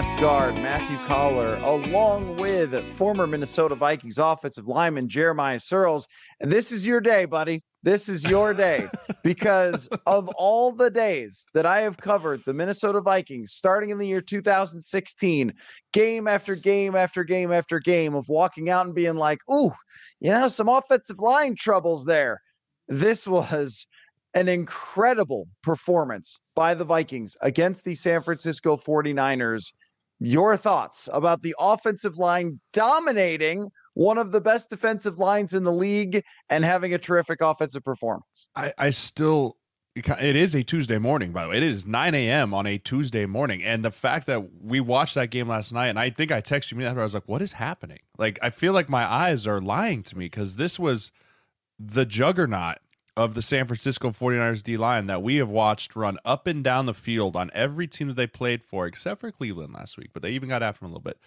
Left Guard. Matthew Coller, along with former Minnesota Vikings offensive lineman Jeremiah Sirles. And this is your day, buddy. This is your day because of all the days that I have covered the Minnesota Vikings starting in the year 2016, game after game after game after game of walking out and being like, ooh, you know, some offensive line troubles there. This was an incredible performance by the Vikings against the San Francisco 49ers. Your thoughts about the offensive line dominating one of the best defensive lines in the league and having a terrific offensive performance? I, I still it is a Tuesday morning, by the way. It is 9 a.m. on a Tuesday morning. And the fact that we watched that game last night, and I think I texted you after, I was like, what is happening? Like, I feel like my eyes are lying to me because this was the juggernaut of the San Francisco 49ers D line that we have watched run up and down the field on every team that they played for, except for Cleveland last week, but they even got after them a little bit.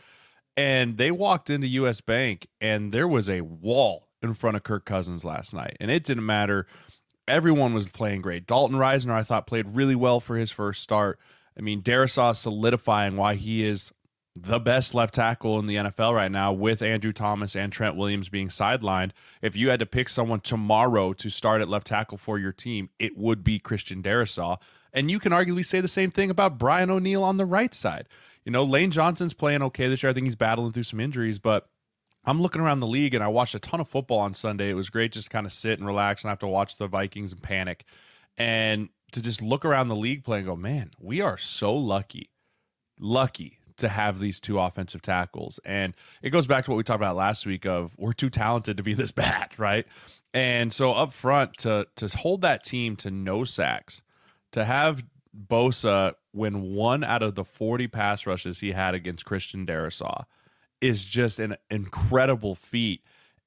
And they walked into US Bank and there was a wall in front of Kirk Cousins last night. And it didn't matter. Everyone was playing great. Dalton Risner, I thought, played really well for his first start. I mean, Darrisaw solidifying why he is the best left tackle in the NFL right now with Andrew Thomas and Trent Williams being sidelined. If you had to pick someone tomorrow to start at left tackle for your team, it would be Christian Darrisaw. And you can arguably say the same thing about Brian O'Neill on the right side. You know, Lane Johnson's playing okay this year. I think he's battling through some injuries, but I'm looking around the league and I watched a ton of football on Sunday. It was great just kind of sit and relax and have to watch the Vikings and panic. And to just look around the league play and go, man, we are so lucky, lucky to have these two offensive tackles. And it goes back to what we talked about last week of we're too talented to be this bad, right? And so up front to to hold that team to no sacks, to have Bosa win one out of the 40 pass rushes he had against Christian Darrisaw is just an incredible feat.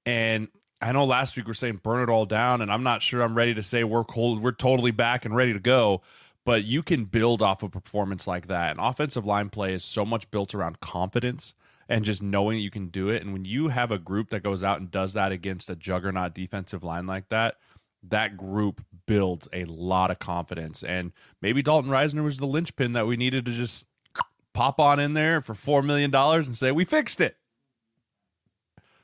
And I know last week we are saying burn it all down, and I'm not sure I'm ready to say we're cold, we're totally back and ready to go but you can build off a performance like that. And offensive line play is so much built around confidence and just knowing you can do it. And when you have a group that goes out and does that against a juggernaut defensive line like that, that group builds a lot of confidence. And maybe Dalton Risner was the linchpin that we needed to just pop on in there for $4 million and say, we fixed it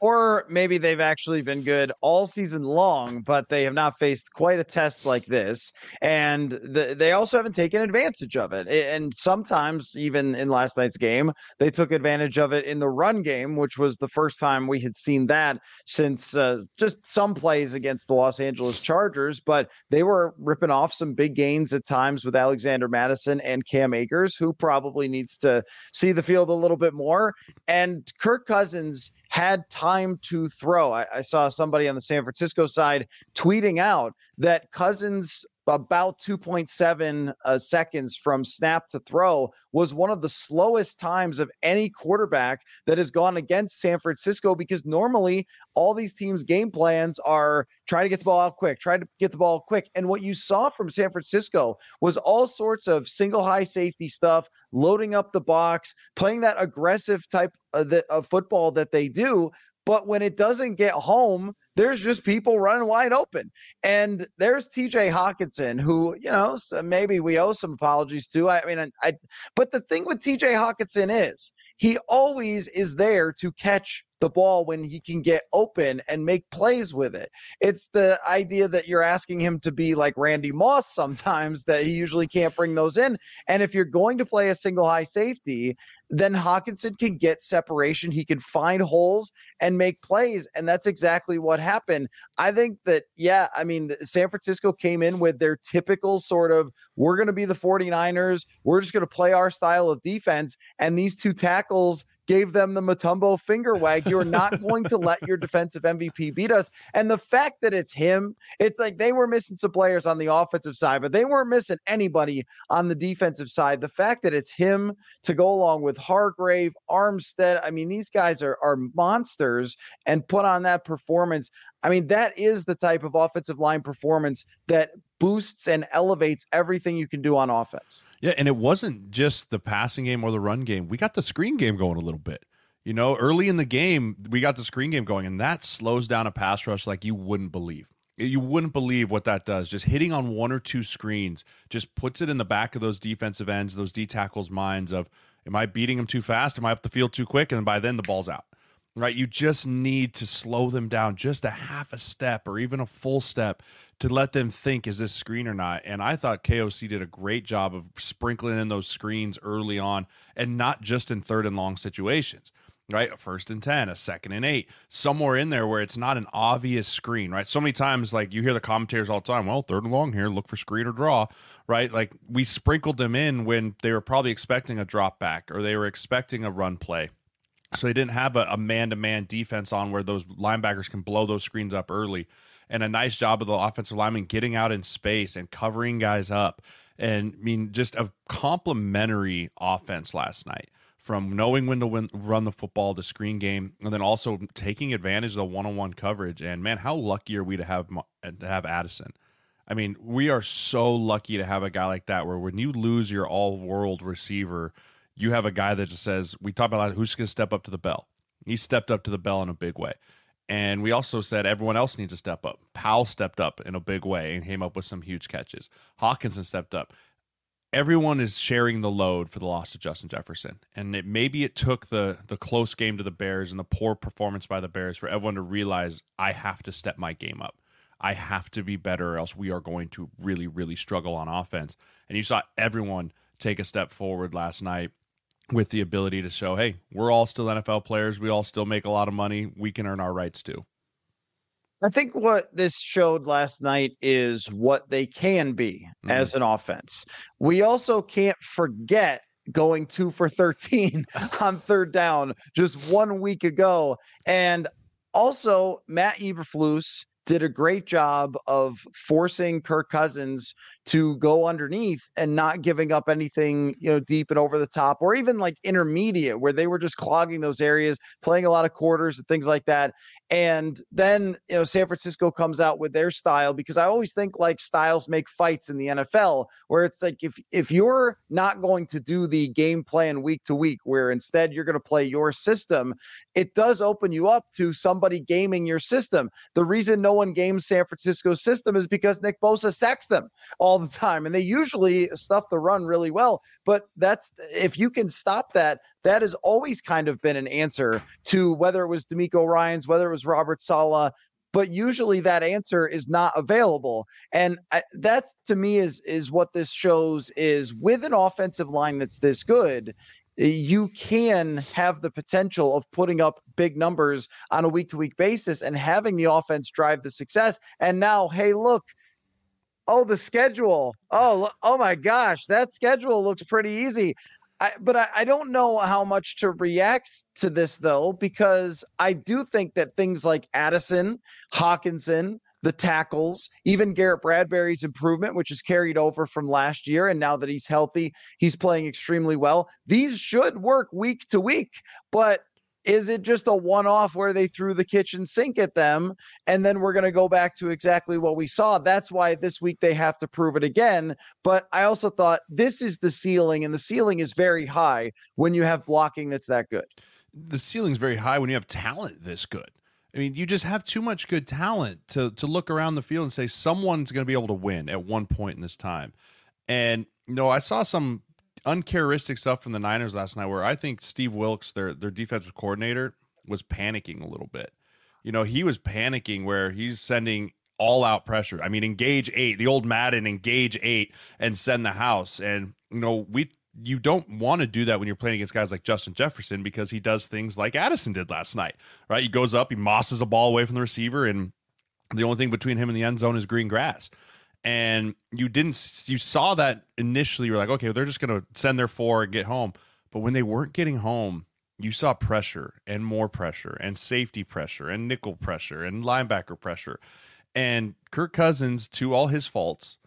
or maybe they've actually been good all season long, but they have not faced quite a test like this. And the, they also haven't taken advantage of it. And sometimes, even in last night's game, they took advantage of it in the run game, which was the first time we had seen that since uh, just some plays against the Los Angeles Chargers. But they were ripping off some big gains at times with Alexander Mattison and Cam Akers, who probably needs to see the field a little bit more. And Kirk Cousins had time to throw. I, I, saw somebody on the San Francisco side tweeting out that Cousins about 2.7 uh, seconds from snap to throw was one of the slowest times of any quarterback that has gone against San Francisco because normally all these teams game plans are try to get the ball out quick try to get the ball quick. And what you saw from San Francisco was all sorts of single high safety stuff loading up the box playing that aggressive type of, the, of football that they do. But when it doesn't get home there's just people running wide open. And there's TJ Hockenson, who, you know, maybe we owe some apologies to. I mean, I, but the thing with TJ Hockenson is he always is there to catch the ball when he can get open and make plays with it. It's the idea that you're asking him to be like Randy Moss sometimes that he usually can't bring those in. And if you're going to play a single high safety, then Hockenson can get separation. He can find holes and make plays. And that's exactly what happened. I think that, yeah, I mean, San Francisco came in with their typical sort of, we're going to be the 49ers. We're just going to play our style of defense. And these two tackles gave them the Mutombo finger wag. You're not going to let your defensive MVP beat us. And the fact that it's him, it's like they were missing some players on the offensive side, but they weren't missing anybody on the defensive side. The fact that it's him to go along with Hargrave, Armstead, I mean, these guys are, are monsters and put on that performance. I mean, that is the type of offensive line performance that boosts and elevates everything you can do on offense. Yeah, and it wasn't just the passing game or the run game. We got the screen game going a little bit. You know, early in the game, we got the screen game going, and that slows down a pass rush like you wouldn't believe. You wouldn't believe what that does. Just hitting on one or two screens just puts it in the back of those defensive ends, those D tackles' minds of, am I beating them too fast? Am I up the field too quick? And by then the ball's out right? You just need to slow them down just a half a step or even a full step to let them think, is this screen or not? And I thought KOC did a great job of sprinkling in those screens early on and not just in third and long situations. Right, a first and 10, a second and eight, somewhere in there where it's not an obvious screen, right? So many times, like you hear the commentators all the time, well, third and long here, look for screen or draw, right? Like we sprinkled them in when they were probably expecting a drop back or they were expecting a run play so they didn't have a man to man defense on where those linebackers can blow those screens up early. And a nice job of the offensive lineman getting out in space and covering guys up. And I mean, just a complimentary offense last night from knowing when to win, run the football, the screen game, and then also taking advantage of the one on one coverage. And man, how lucky are we to have to have Addison? I mean, we are so lucky to have a guy like that where when you lose your all world receiver you have a guy that just says, we talk about who's going to step up to the bell. He stepped up to the bell in a big way. And we also said everyone else needs to step up. Powell stepped up in a big way and came up with some huge catches. Hockenson stepped up. Everyone is sharing the load for the loss of Justin Jefferson. And it, maybe it took the the close game to the Bears and the poor performance by the Bears for everyone to realize I have to step my game up. I have to be better, or else we are going to really, really struggle on offense. And you saw everyone take a step forward last night with the ability to show, hey, we're all still NFL players. We all still make a lot of money. We can earn our rights too. I think what this showed last night is what they can be mm-hmm. as an offense. We also can't forget going two for 13 on third down just one week ago. And also, Matt Eberflus did a great job of forcing Kirk Cousins to go underneath and not giving up anything, you know, deep and over the top or even like intermediate where they were just clogging those areas, playing a lot of quarters and things like that. And then, you know, San Francisco comes out with their style because I always think like styles make fights in the NFL where it's like if if you're not going to do the game plan week to week where instead you're going to play your system, it does open you up to somebody gaming your system. The reason no one games San Francisco's system is because Nick Bosa sacks them all the time and they usually stuff the run really well, but that's if you can stop that that has always kind of been an answer to whether it was DeMeco Ryans, whether it was Robert Saleh, but usually that answer is not available and I, that's to me is is what this shows is with an offensive line that's this good you can have the potential of putting up big numbers on a week to week basis and having the offense drive the success and now hey look oh the schedule oh oh my gosh that schedule looks pretty easy I, but I, I, don't know how much to react to this though, because I do think that things like Addison, Hockenson, the tackles, even Garrett Bradbury's improvement, which is carried over from last year. And now that he's healthy, he's playing extremely well. These should work week to week. But is it just a one off where they threw the kitchen sink at them and then we're going to go back to exactly what we saw? That's why this week they have to prove it again. But I also thought this is the ceiling, and the ceiling is very high when you have blocking that's that good. The ceiling's very high when you have talent this good. I mean, you just have too much good talent to to look around the field and say someone's going to be able to win at one point in this time. And you know, I saw some uncharacteristic stuff from the Niners last night where I think Steve Wilks, their their defensive coordinator, was panicking a little bit. You know, he was panicking where he's sending all out pressure. I mean, engage eight, the old Madden, engage eight and send the house. And, you know, we you don't want to do that when you're playing against guys like Justin Jefferson because he does things like Addison did last night, right? He goes up, he mosses a ball away from the receiver, and the only thing between him and the end zone is green grass. And you didn't, you saw that initially. You're like, okay, they're just going to send their four and get home. But when they weren't getting home, you saw pressure and more pressure and safety pressure and nickel pressure and linebacker pressure. And Kirk Cousins, to all his faults,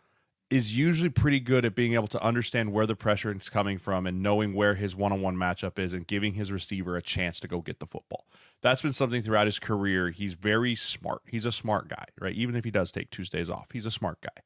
is usually pretty good at being able to understand where the pressure is coming from and knowing where his one-on-one matchup is and giving his receiver a chance to go get the football. That's been something throughout his career. He's very smart. He's a smart guy, right? Even if he does take Tuesdays off, he's a smart guy.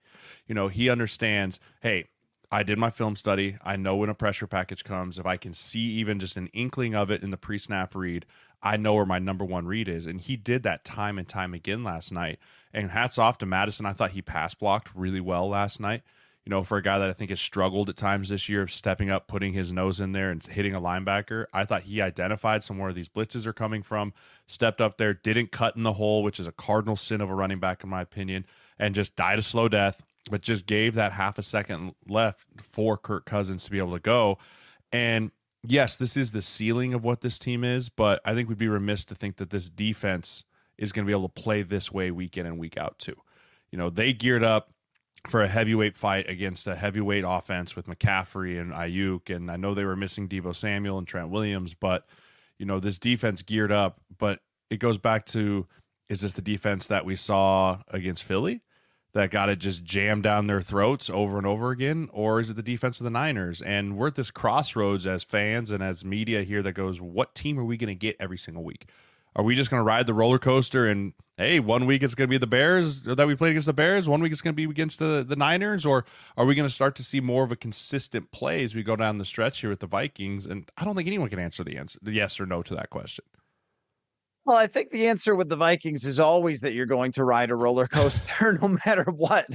You know, he understands, hey, I did my film study. I know when a pressure package comes. If I can see even just an inkling of it in the pre snap read, I know where my number one read is. And he did that time and time again last night. And hats off to Mattison. I thought he pass blocked really well last night. You know, for a guy that I think has struggled at times this year of stepping up, putting his nose in there and hitting a linebacker, I thought he identified some where these blitzes are coming from, stepped up there, didn't cut in the hole, which is a cardinal sin of a running back, in my opinion, and just died a slow death but just gave that half a second left for Kirk Cousins to be able to go. And yes, this is the ceiling of what this team is, but I think we'd be remiss to think that this defense is going to be able to play this way week in and week out too. You know, they geared up for a heavyweight fight against a heavyweight offense with McCaffrey and Aiyuk, and I know they were missing Deebo Samuel and Trent Williams, but you know this defense geared up. But it goes back to is this the defense that we saw against Philly? That got it just jammed down their throats over and over again, or is it the defense of the Niners? And we're at this crossroads as fans and as media here that goes, what team are we going to get every single week? Are we just going to ride the roller coaster and hey, one week it's going to be the Bears that we played against the Bears, one week it's going to be against the, the Niners, or are we going to start to see more of a consistent play as we go down the stretch here with the Vikings? And I don't think anyone can answer the answer, the yes or no to that question. Well, I think the answer with the Vikings is always that you're going to ride a roller coaster no matter what,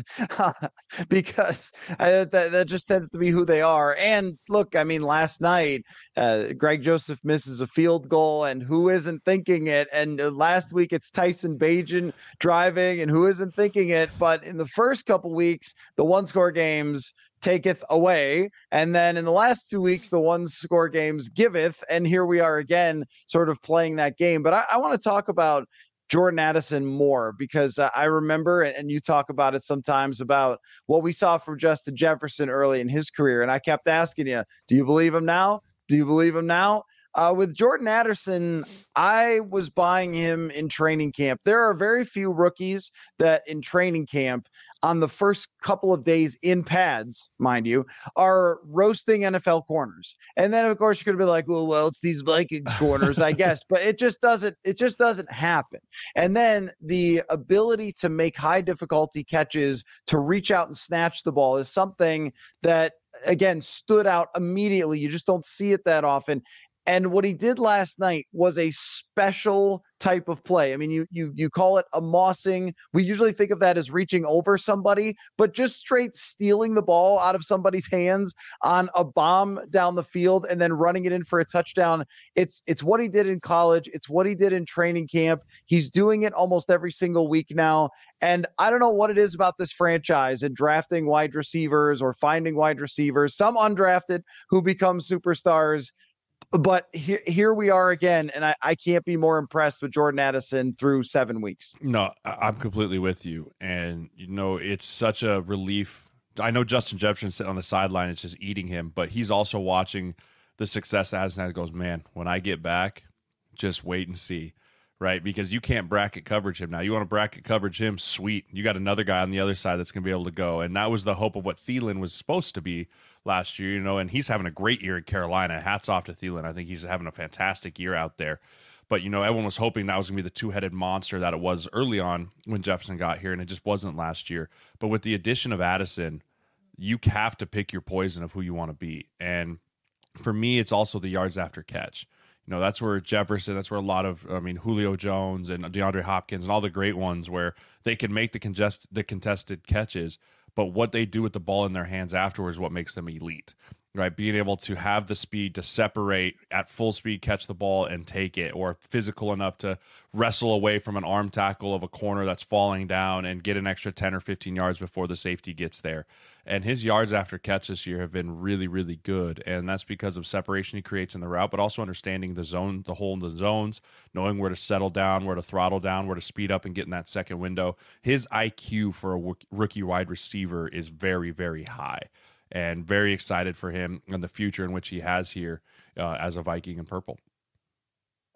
because uh, that, that just tends to be who they are. And look, I mean, last night, uh, Greg Joseph misses a field goal, and who isn't thinking it? And uh, last week, it's Tyson Bagent driving, and who isn't thinking it? But in the first couple weeks, the one score games, taketh away. And then in the last two weeks, the one score games giveth. And here we are again, sort of playing that game. But I, I want to talk about Jordan Addison more because uh, I remember, and you talk about it sometimes about what we saw from Justin Jefferson early in his career. And I kept asking you, do you believe him now? Do you believe him now? Uh, with Jordan Addison, I was buying him in training camp. There are very few rookies that in training camp, on the first couple of days in pads, mind you, are roasting NFL corners. And then of course you're gonna be like, well, well, it's these Vikings corners, I guess. But it just doesn't, it just doesn't happen. And then the ability to make high difficulty catches, to reach out and snatch the ball is something that again stood out immediately. You just don't see it that often. And what he did last night was a special type of play. I mean, you you you call it a mossing. We usually think of that as reaching over somebody, but just straight stealing the ball out of somebody's hands on a bomb down the field and then running it in for a touchdown. It's it's what he did in college. It's what he did in training camp. He's doing it almost every single week now. And I don't know what it is about this franchise and drafting wide receivers or finding wide receivers, some undrafted who become superstars but here here we are again, and I, I can't be more impressed with Jordan Addison through seven weeks. No, I'm completely with you, and you know it's such a relief. I know Justin Jefferson sitting on the sideline; it's just eating him, but he's also watching the success Addison has. Goes, man, when I get back, just wait and see right? Because you can't bracket coverage him now. You want to bracket coverage him, sweet. You got another guy on the other side that's going to be able to go. And that was the hope of what Thielen was supposed to be last year, you know, and he's having a great year in Carolina. Hats off to Thielen. I think he's having a fantastic year out there. But, you know, everyone was hoping that was going to be the two headed monster that it was early on when Jefferson got here, and it just wasn't last year. But with the addition of Addison, you have to pick your poison of who you want to be. And for me, it's also the yards after catch you know that's where Jefferson, that's where a lot of I mean Julio Jones and DeAndre Hopkins and all the great ones where they can make the congest the contested catches, but what they do with the ball in their hands afterwards what makes them elite. right? Being able to have the speed to separate at full speed, catch the ball and take it, or physical enough to wrestle away from an arm tackle of a corner that's falling down and get an extra 10 or 15 yards before the safety gets there. And his yards after catch this year have been really, really good. And that's because of separation he creates in the route, but also understanding the zone, the hole in the zones, knowing where to settle down, where to throttle down, where to speed up and get in that second window. His IQ for a rookie wide receiver is very, very high and very excited for him and the future in which he has here uh, as a Viking in purple.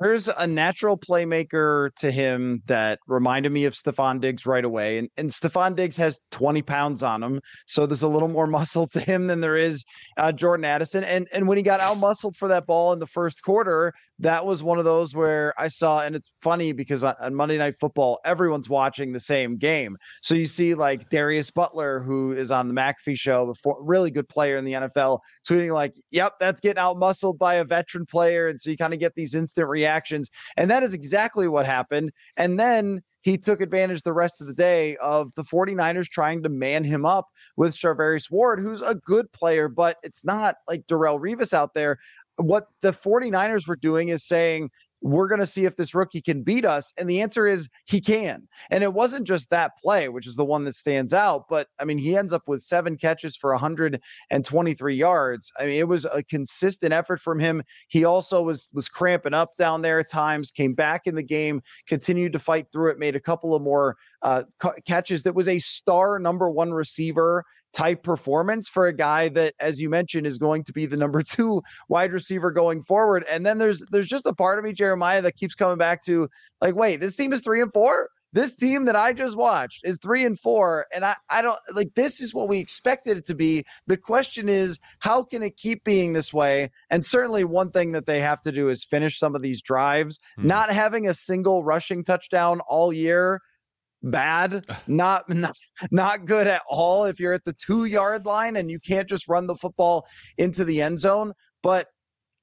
There's a natural playmaker to him that reminded me of Stefon Diggs right away. And, and Stefon Diggs has 20 pounds on him. So there's a little more muscle to him than there is uh, Jordan Addison. And, and when he got out muscled for that ball in the first quarter, that was one of those where I saw, and it's funny because on, on Monday Night Football, everyone's watching the same game. So you see like Darius Butler, who is on the McAfee show, before really good player in the NFL, tweeting like, "Yep, that's getting out muscled by a veteran player," and so you kind of get these instant reactions, and that is exactly what happened. And then he took advantage the rest of the day of the 49ers trying to man him up with Charvarius Ward, who's a good player, but it's not like Darrelle Revis out there. What the 49ers were doing is saying, we're going to see if this rookie can beat us. And the answer is he can. And it wasn't just that play, which is the one that stands out, but I mean, he ends up with seven catches for 123 yards. I mean, it was a consistent effort from him. He also was was cramping up down there at times, came back in the game, continued to fight through it, made a couple of more uh, catches that was a star number one receiver type performance for a guy that, as you mentioned, is going to be the number two wide receiver going forward. And then there's there's just a part of me, Jeremiah, that keeps coming back to like, wait, this team is three and four. This team that I just watched is three and four. And I, I don't like this is what we expected it to be. The question is, how can it keep being this way? And certainly one thing that they have to do is finish some of these drives. Hmm. Not having a single rushing touchdown all year bad, not, not not good at all if you're at the 2-yard line and you can't just run the football into the end zone, but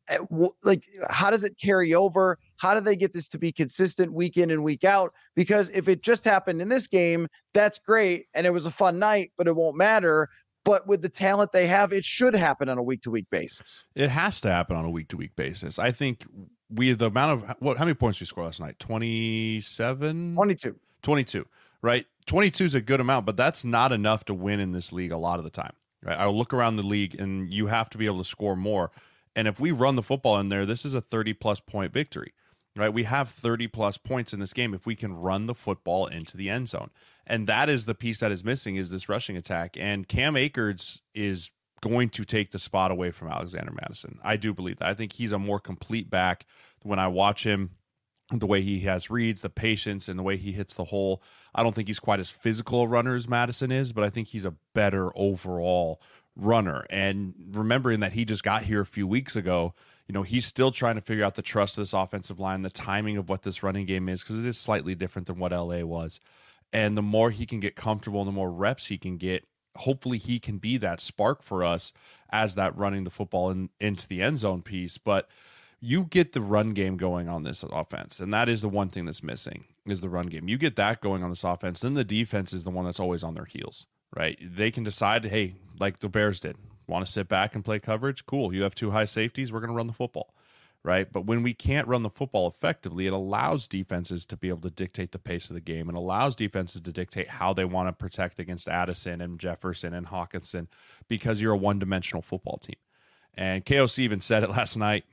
eh, like how does it carry over? How do they get this to be consistent week in and week out? Because if it just happened in this game, that's great and it was a fun night, but it won't matter. But with the talent they have, it should happen on a week to week basis. It has to happen on a week to week basis. I think we the amount of what how many points we score last night? 27? 22. 22, right? 22 is a good amount, but that's not enough to win in this league a lot of the time, right? I look around the league and you have to be able to score more. And if we run the football in there, this is a 30 plus point victory, right? We have 30 plus points in this game if we can run the football into the end zone. And that is the piece that is missing is this rushing attack. And Cam Akers is going to take the spot away from Alexander Mattison. I do believe that. I think he's a more complete back when I watch him the way he has reads, the patience, and the way he hits the hole. I don't think he's quite as physical a runner as Mattison is, but I think he's a better overall runner. And remembering that he just got here a few weeks ago, you know, he's still trying to figure out the trust of this offensive line, the timing of what this running game is, because it is slightly different than what LA was. And the more he can get comfortable and the more reps he can get, hopefully he can be that spark for us as that running the football in, into the end zone piece. But you get the run game going on this offense, and that is the one thing that's missing is the run game. You get that going on this offense, then the defense is the one that's always on their heels, right? They can decide, hey, like the Bears did, want to sit back and play coverage? Cool. You have two high safeties, we're going to run the football, right? But when we can't run the football effectively, it allows defenses to be able to dictate the pace of the game and allows defenses to dictate how they want to protect against Addison and Jefferson and Hockenson because you're a one dimensional football team. And KOC even said it last night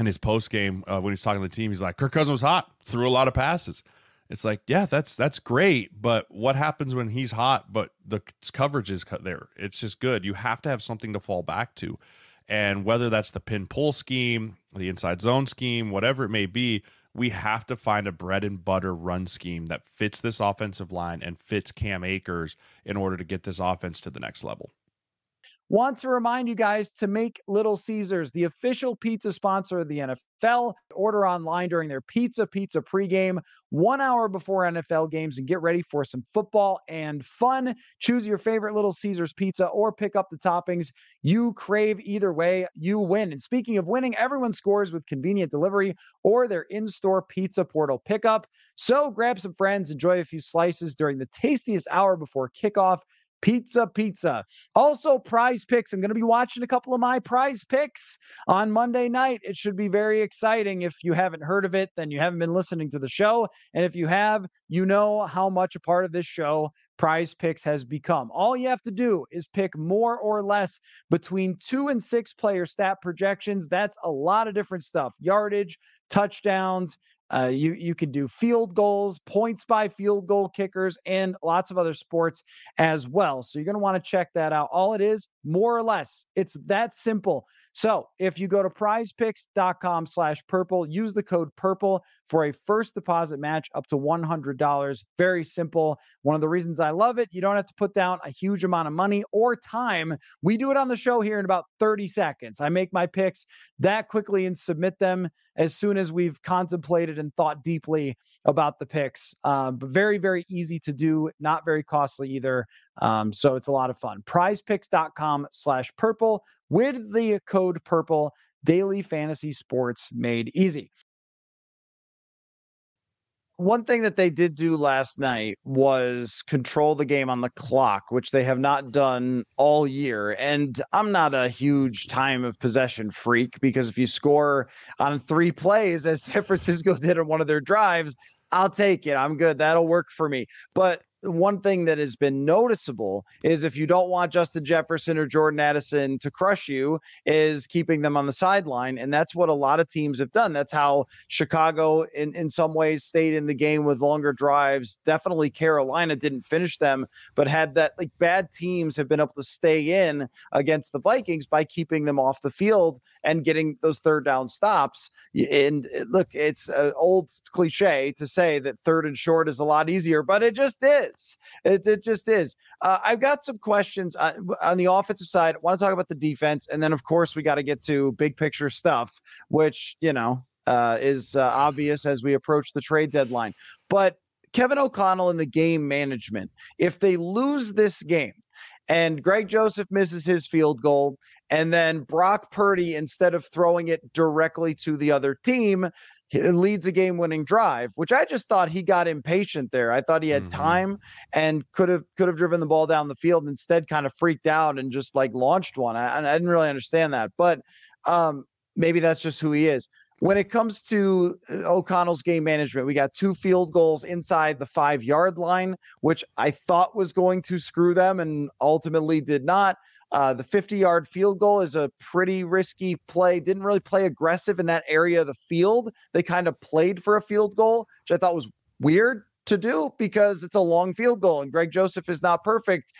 in his post game uh, when he's talking to the team, he's like, Kirk Cousins was hot, threw a lot of passes. It's like, yeah, that's that's great, but what happens when he's hot, but the coverage is there? It's just good. You have to have something to fall back to, and whether that's the pin pull scheme, the inside zone scheme, whatever it may be, we have to find a bread and butter run scheme that fits this offensive line and fits Cam Akers in order to get this offense to the next level. Want to remind you guys to make Little Caesars the official pizza sponsor of the NFL. Order online during their Pizza Pizza pregame, one hour before NFL games, and get ready for some football and fun. Choose your favorite Little Caesars pizza or pick up the toppings you crave. Either way, you win. And speaking of winning, everyone scores with convenient delivery or their in store pizza portal pickup. So grab some friends, enjoy a few slices during the tastiest hour before kickoff Pizza Pizza. Also, prize picks. I'm going to be watching a couple of my prize picks on Monday night. It should be very exciting. If you haven't heard of it, then you haven't been listening to the show. And if you have, you know how much a part of this show prize picks has become. All you have to do is pick more or less between two and six player stat projections. That's a lot of different stuff yardage, touchdowns, uh, you you can do field goals, points by field goal kickers, and lots of other sports as well. So you're going to want to check that out. All it is, more or less, it's that simple. So if you go to prizepicks.com slash purple, use the code purple for a first deposit match up to $100. Very simple. One of the reasons I love it, you don't have to put down a huge amount of money or time. We do it on the show here in about 30 seconds. I make my picks that quickly and submit them as soon as we've contemplated and thought deeply about the picks. Um, but very, very easy to do, not very costly either. Um, so it's a lot of fun. Prizepicks.com slash purple with the code purple. Daily fantasy sports made easy one thing that they did do last night was control the game on the clock, which they have not done all year. And I'm not a huge time of possession freak because if you score on three plays, as San Francisco did on one of their drives, I'll take it. I'm good. That'll work for me. But one thing that has been noticeable is if you don't want Justin Jefferson or Jordan Addison to crush you, is keeping them on the sideline. And that's what a lot of teams have done. That's how Chicago, in, in some ways, stayed in the game with longer drives. Definitely Carolina didn't finish them, but had that like bad teams have been able to stay in against the Vikings by keeping them off the field and getting those third down stops. And uh, look, it's an old cliche to say that third and short is a lot easier, but it just is. It, it just is. Uh, I've got some questions uh, on the offensive side. I want to talk about the defense. And then, of course, we got to get to big picture stuff, which, you know, uh, is uh, obvious as we approach the trade deadline. But Kevin O'Connell in the game management, if they lose this game, and Greg Joseph misses his field goal, and then Brock Purdy, instead of throwing it directly to the other team, leads a game winning drive, which I just thought he got impatient there. I thought he had mm-hmm. time and could have could have driven the ball down the field. Instead, kind of freaked out and just like launched one. I, I didn't really understand that, but um, maybe that's just who he is. When it comes to uh, O'Connell's game management, we got two field goals inside the five yard line, which I thought was going to screw them and ultimately did not. Uh, the 50 yard field goal is a pretty risky play. Didn't really play aggressive in that area of the field. They kind of played for a field goal, which I thought was weird to do because it's a long field goal and Greg Joseph is not perfect.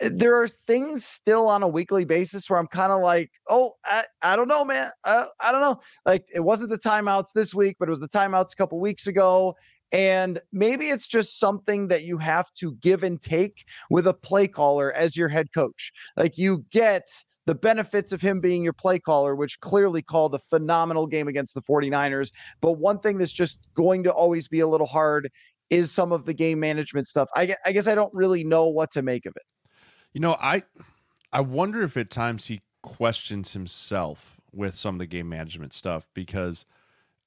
Eh, there are things still on a weekly basis where I'm kind of like, oh, I, I don't know, man. Uh, I don't know. Like it wasn't the timeouts this week, but it was the timeouts a couple weeks ago. And maybe it's just something that you have to give and take with a play caller as your head coach. Like you get the benefits of him being your play caller, which clearly called a phenomenal game against the 49ers. But one thing that's just going to always be a little hard is some of the game management stuff. I, I guess I don't really know what to make of it. You know, I I wonder if at times he questions himself with some of the game management stuff because –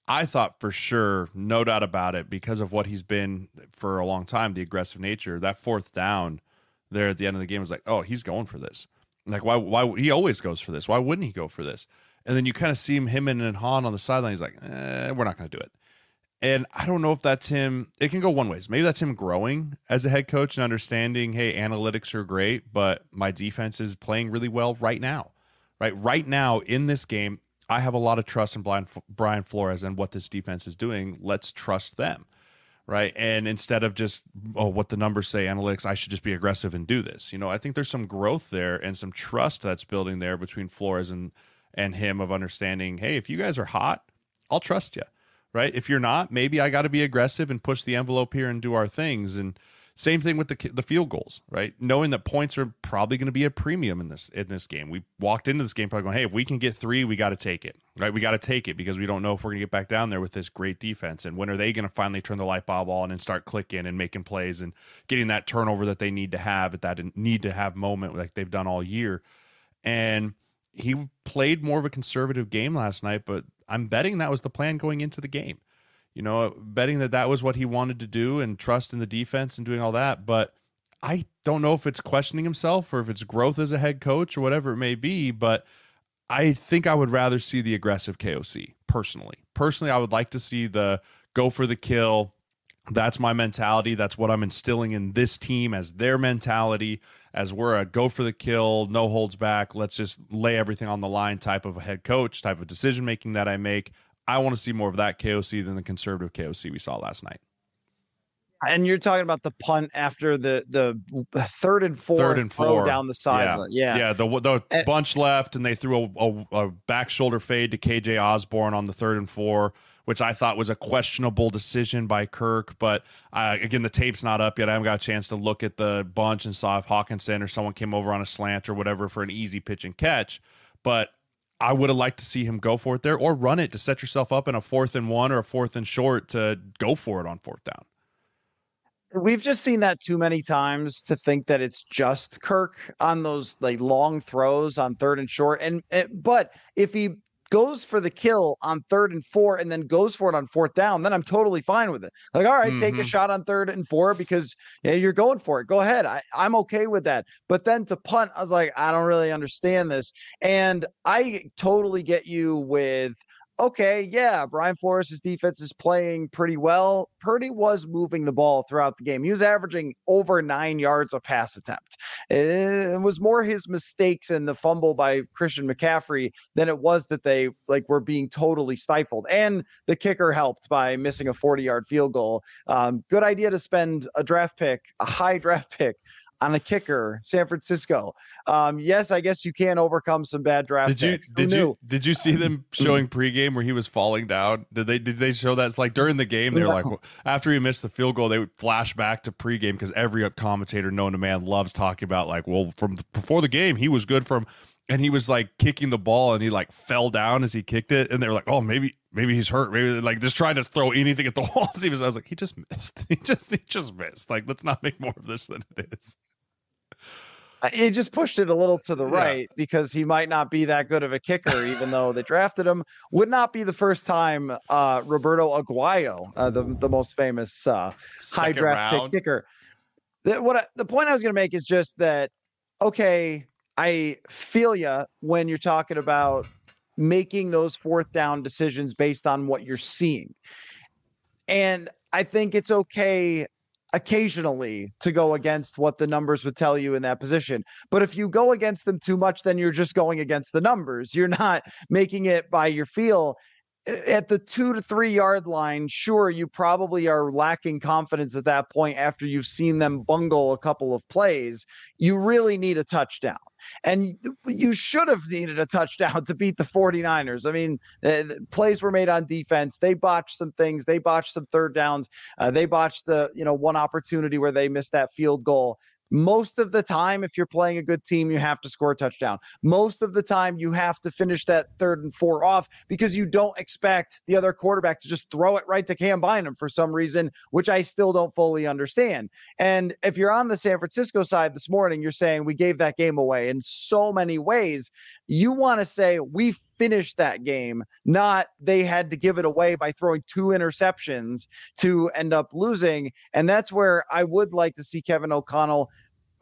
I thought for sure, no doubt about it, because of what he's been for a long time, the aggressive nature, that fourth down there at the end of the game was like, oh, he's going for this. Like, why? Why he always goes for this? Why wouldn't he go for this? And then you kind of see him, him and Han on the sideline. He's like, eh, we're not going to do it. And I don't know if that's him. It can go one ways. Maybe that's him growing as a head coach and understanding, hey, analytics are great, but my defense is playing really well right now. Right, right now in this game, I have a lot of trust in Brian, Brian Flores and what this defense is doing. Let's trust them. Right. And instead of just, oh, what the numbers say, analytics, I should just be aggressive and do this. You know, I think there's some growth there and some trust that's building there between Flores and, and him of understanding, hey, if you guys are hot, I'll trust you. Right. If you're not, maybe I got to be aggressive and push the envelope here and do our things. And, same thing with the the field goals, right? Knowing that points are probably going to be a premium in this in this game. We walked into this game probably going, "Hey, if we can get 3, we got to take it." Right? We got to take it because we don't know if we're going to get back down there with this great defense and when are they going to finally turn the light bulb on and start clicking and making plays and getting that turnover that they need to have at that need to have moment like they've done all year. And he played more of a conservative game last night, but I'm betting that was the plan going into the game you know, betting that that was what he wanted to do and trust in the defense and doing all that. But I don't know if it's questioning himself or if it's growth as a head coach or whatever it may be, but I think I would rather see the aggressive KOC personally. Personally, I would like to see the go for the kill. That's my mentality. That's what I'm instilling in this team as their mentality, as we're a go for the kill, no holds back. Let's just lay everything on the line type of a head coach, type of decision making that I make. I want to see more of that KOC than the conservative KOC we saw last night. And you're talking about the punt after the the third and four, third and four down the sideline. Yeah. yeah, yeah. The the and, bunch left, and they threw a, a, a, back shoulder fade to KJ Osborn on the third and four, which I thought was a questionable decision by Kirk. But uh, again, the tape's not up yet. I haven't got a chance to look at the bunch and saw if Hockenson or someone came over on a slant or whatever for an easy pitch and catch. But I would have liked to see him go for it there or run it to set yourself up in a fourth and one or a fourth and short to go for it on fourth down. We've just seen that too many times to think that it's just Kirk on those like long throws on third and short. And, and but if he goes for the kill on third and four and then goes for it on fourth down, then I'm totally fine with it. Like, all right, mm-hmm. take a mm-hmm. shot on third and four because yeah, you're going for it. Go ahead. I, I'm okay with that. But then to punt, I was like, I don't really understand this. And I totally get you with okay, yeah, Brian Flores' defense is playing pretty well. Purdy was moving the ball throughout the game. He was averaging over nine yards a pass attempt. It was more his mistakes and the fumble by Christian McCaffrey than it was that they like were being totally stifled. And the kicker helped by missing a 40 yard field goal. Um, good idea to spend a draft pick, a high draft pick on a kicker, San Francisco. Um, yes, I guess you can overcome some bad draft. Did you picks. did you did you see them showing pregame where he was falling down? Did they did they show that? It's like during the game they were like after he missed the field goal, they would flash back to pregame because every commentator known to man loves talking about like, well, from the, before the game he was good from. And he was like kicking the ball, and he like fell down as he kicked it. And they were like, "Oh, maybe, maybe he's hurt. Maybe like just trying to throw anything at the walls." He was. I was like, "He just missed. He just, he just missed. Like, let's not make more of this than it is." He just pushed it a little to the right yeah. because he might not be that good of a kicker, even though they drafted him. Would not be the first time uh, Roberto Aguayo, uh, the the most famous uh, high draft pick kicker. The, what I, the point I was going to make is just that okay, I feel you when you're talking about making those fourth down decisions based on what you're seeing, and I think it's okay occasionally to go against what the numbers would tell you in that position. But if you go against them too much, then you're just going against the numbers. You're not making it by your feel. At the two to three yard line, sure, you probably are lacking confidence at that point after you've seen them bungle a couple of plays. You really need a touchdown. And you should have needed a touchdown to beat the 49ers. I mean, uh, plays were made on defense. They botched some things. They botched some third downs. Uh, they botched the, you know, one opportunity where they missed that field goal. Most of the time, if you're playing a good team, you have to score a touchdown. Most of the time, you have to finish that third and four off because you don't expect the other quarterback to just throw it right to Cam Bynum for some reason, which I still don't fully understand. And if you're on the San Francisco side this morning, you're saying we gave that game away in so many ways. You want to say we finished that game, not they had to give it away by throwing two interceptions to end up losing. And that's where I would like to see Kevin O'Connell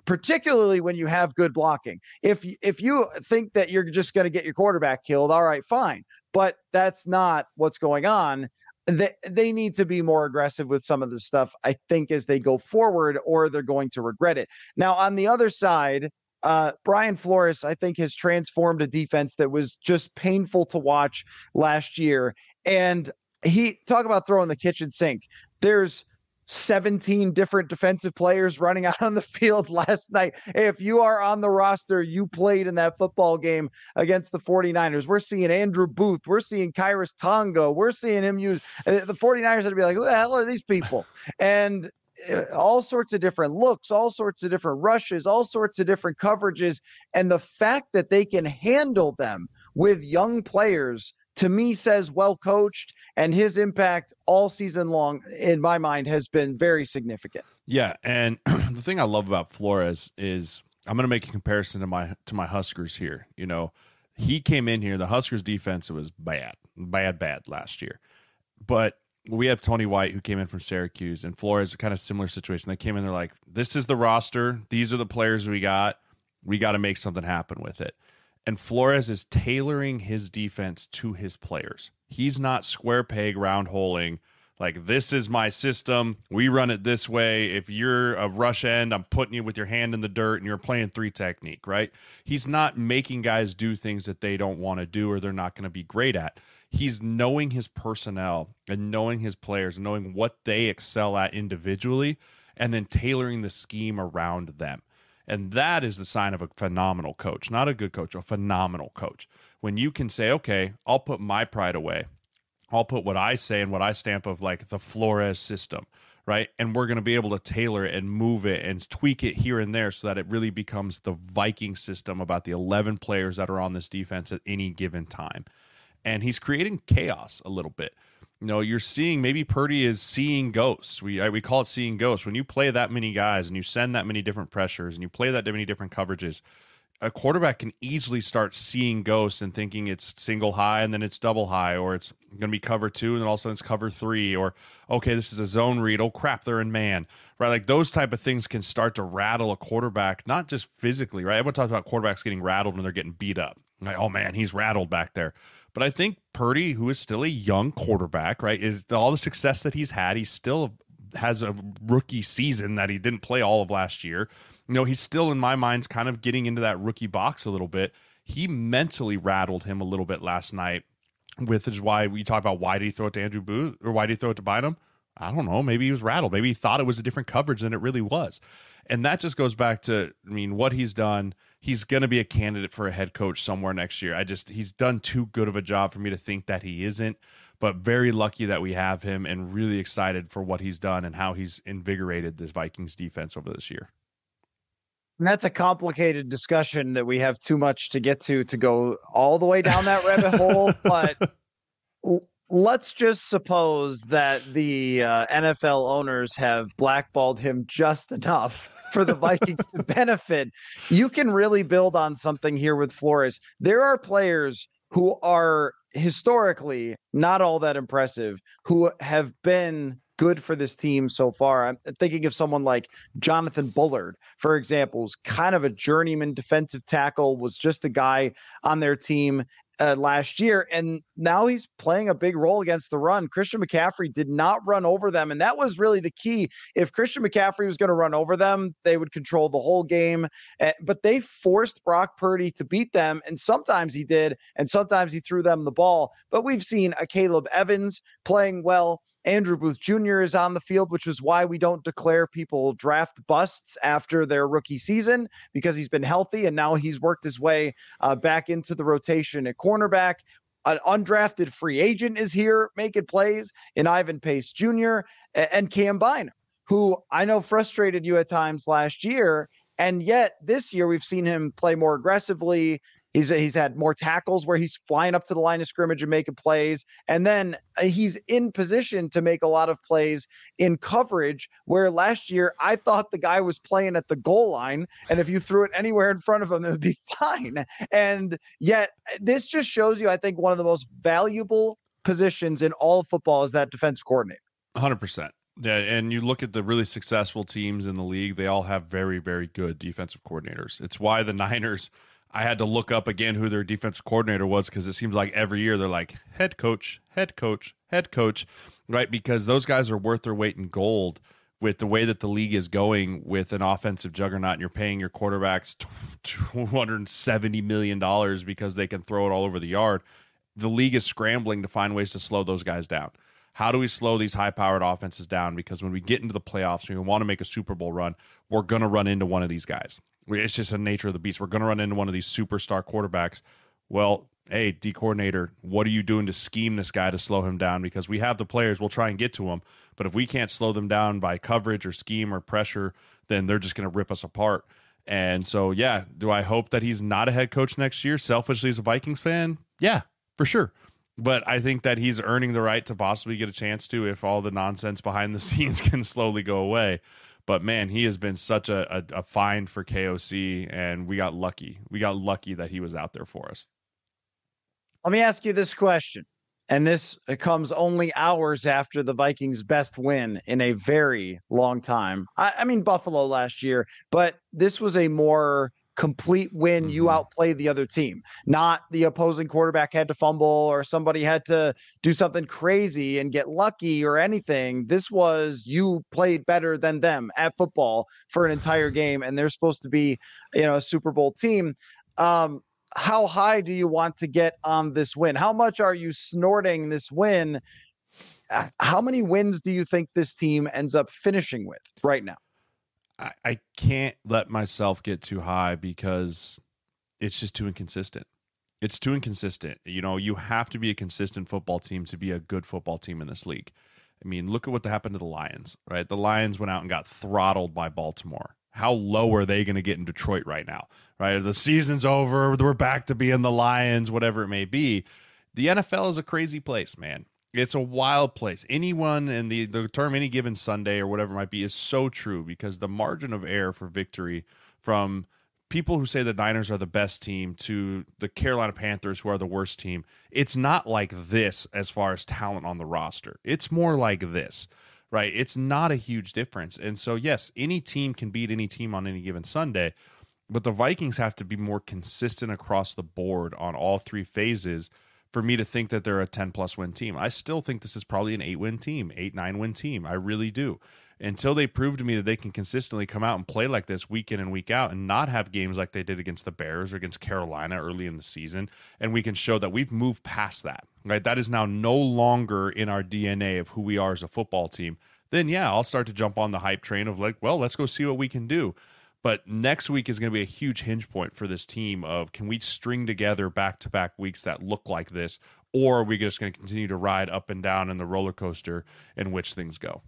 particularly when you have good blocking. If if you think that you're just going to get your quarterback killed, all right, fine. But that's not what's going on. They they need to be more aggressive with some of the stuff. I think as they go forward, or they're going to regret it. Now on the other side. Uh, Brian Flores, I think, has transformed a defense that was just painful to watch last year. And he talk about throwing the kitchen sink. There's 17 different defensive players running out on the field last night. If you are on the roster, you played in that football game against the 49ers. We're seeing Andrew Booth. We're seeing Khyiris Tonga. We're seeing him use uh, the 49ers to be like, who the hell are these people? And uh, all sorts of different looks, all sorts of different rushes, all sorts of different coverages. And the fact that they can handle them with young players to me says well coached and his impact all season long in my mind has been very significant. Yeah, and the thing I love about Flores is I'm going to make a comparison to my to my Huskers here. You know, he came in here the Huskers defense was bad, bad bad last year. But we have Tony White who came in from Syracuse and Flores, kind of similar situation. They came in, they're like, this is the roster. These are the players we got. We got to make something happen with it. And Flores is tailoring his defense to his players. He's not square peg round holing. Like, this is my system. We run it this way. If you're a rush end, I'm putting you with your hand in the dirt and you're playing three technique, right? He's not making guys do things that they don't want to do or they're not going to be great at he's knowing his personnel and knowing his players and knowing what they excel at individually and then tailoring the scheme around them. And that is the sign of a phenomenal coach, not a good coach, a phenomenal coach. When you can say, okay, I'll put my pride away. I'll put what I say and what I stamp of like the Flores system, right? And we're going to be able to tailor it and move it and tweak it here and there so that it really becomes the Viking system about the 11 players that are on this defense at any given time and he's creating chaos a little bit. You know, you're seeing maybe Purdy is seeing ghosts. We we call it seeing ghosts. When you play that many guys and you send that many different pressures and you play that many different coverages, a quarterback can easily start seeing ghosts and thinking it's single high and then it's double high, or it's going to be cover two and then all of a sudden it's cover three, or okay, this is a zone read. Oh crap, they're in man, right? Like those type of things can start to rattle a quarterback, not just physically, right? Everyone talks about quarterbacks getting rattled when they're getting beat up. Like, oh man, he's rattled back there. But I think Purdy, who is still a young quarterback, right, is all the success that he's had, he still has a rookie season that he didn't play all of last year. You know, he's still, in my mind, kind of getting into that rookie box a little bit. He mentally rattled him a little bit last night, with is why we talk about why did he throw it to Andrew Booth or why did he throw it to Bynum? I don't know. Maybe he was rattled. Maybe he thought it was a different coverage than it really was. And that just goes back to, I mean, what he's done he's going to be a candidate for a head coach somewhere next year. I just he's done too good of a job for me to think that he isn't. But very lucky that we have him, and really excited for what he's done and how he's invigorated this Vikings defense over this year. And that's a complicated discussion that we have too much to get to to go all the way down that rabbit hole. But let's just suppose that the uh, NFL owners have blackballed him just enough for the Vikings to benefit. You can really build on something here with Flores. There are players who are historically not all that impressive who have been good for this team so far. I'm thinking of someone like Jonathan Bullard, for example, who's kind of a journeyman defensive tackle, was just a guy on their team uh, last year, and now he's playing a big role against the run. Christian McCaffrey did not run over them, and that was really the key. If Christian McCaffrey was going to run over them, they would control the whole game. Uh, but they forced Brock Purdy to beat them, and sometimes he did, and sometimes he threw them the ball. But we've seen Akayleb Evans playing well. Andrew Booth Jr. is on the field, which is why we don't declare people draft busts after their rookie season because he's been healthy and now he's worked his way uh, back into the rotation at cornerback. An undrafted free agent is here making plays in Ivan Pace Jr. and Cam Bynum, who I know frustrated you at times last year. And yet this year we've seen him play more aggressively, He's he's had more tackles where he's flying up to the line of scrimmage and making plays, and then uh, he's in position to make a lot of plays in coverage. Where last year I thought the guy was playing at the goal line, and if you threw it anywhere in front of him, it would be fine. And yet, uh, this just shows you, I think, one of the most valuable positions in all football is that defense coordinator. Hundred percent. Yeah, and you look at the really successful teams in the league; they all have very, very good defensive coordinators. It's why the Niners I had to look up again who their defensive coordinator was because it seems like every year they're like head coach, head coach, head coach, right? Because those guys are worth their weight in gold with the way that the league is going with an offensive juggernaut and you're paying your quarterbacks $270 million because they can throw it all over the yard. The league is scrambling to find ways to slow those guys down. How do we slow these high powered offenses down? Because when we get into the playoffs, we want to make a Super Bowl run, we're going to run into one of these guys. It's just a nature of the beast. We're going to run into one of these superstar quarterbacks. Well, hey, D coordinator, what are you doing to scheme this guy to slow him down? Because we have the players, we'll try and get to him. But if we can't slow them down by coverage or scheme or pressure, then they're just going to rip us apart. And so, yeah, do I hope that he's not a head coach next year? Selfishly, as a Vikings fan, yeah, for sure. But I think that he's earning the right to possibly get a chance to if all the nonsense behind the scenes can slowly go away. But man, he has been such a, a, a find for KOC, and we got lucky. We got lucky that he was out there for us. Let me ask you this question. And this comes only hours after the Vikings' best win in a very long time. I, I mean, Buffalo last year, but this was a more complete win. Mm-hmm. You outplayed the other team, not the opposing quarterback had to fumble or somebody had to do something crazy and get lucky or anything. This was you played better than them at football for an entire game, and they're supposed to be, you know, a Super Bowl team. Um, how high do you want to get on this win? How much are you snorting this win? How many wins do you think this team ends up finishing with right now? I, I can't let myself get too high because it's just too inconsistent. It's too inconsistent. You know, you have to be a consistent football team to be a good football team in this league. I mean, look at what happened to the Lions, right? The Lions went out and got throttled by Baltimore how low are they going to get in Detroit right now? Right? The season's over. We're back to being the Lions, whatever it may be. The NFL is a crazy place, man. It's a wild place. Anyone and the, the term any given Sunday or whatever might be is so true because the margin of error for victory from people who say the Niners are the best team to the Carolina Panthers who are the worst team, it's not like this as far as talent on the roster. It's more like this right? It's not a huge difference. And so, yes, any team can beat any team on any given Sunday, but the Vikings have to be more consistent across the board on all three phases for me to think that they're a 10 plus win team. I still think this is probably an eight win team, eight, nine win team. I really do. Until they prove to me that they can consistently come out and play like this week in and week out and not have games like they did against the Bears or against Carolina early in the season. And we can show that we've moved past that, right? That is now no longer in our DNA of who we are as a football team. Then, yeah, I'll start to jump on the hype train of like, well, let's go see what we can do. But next week is going to be a huge hinge point for this team of can we string together back to back weeks that look like this, or are we just going to continue to ride up and down in the roller coaster in which things go?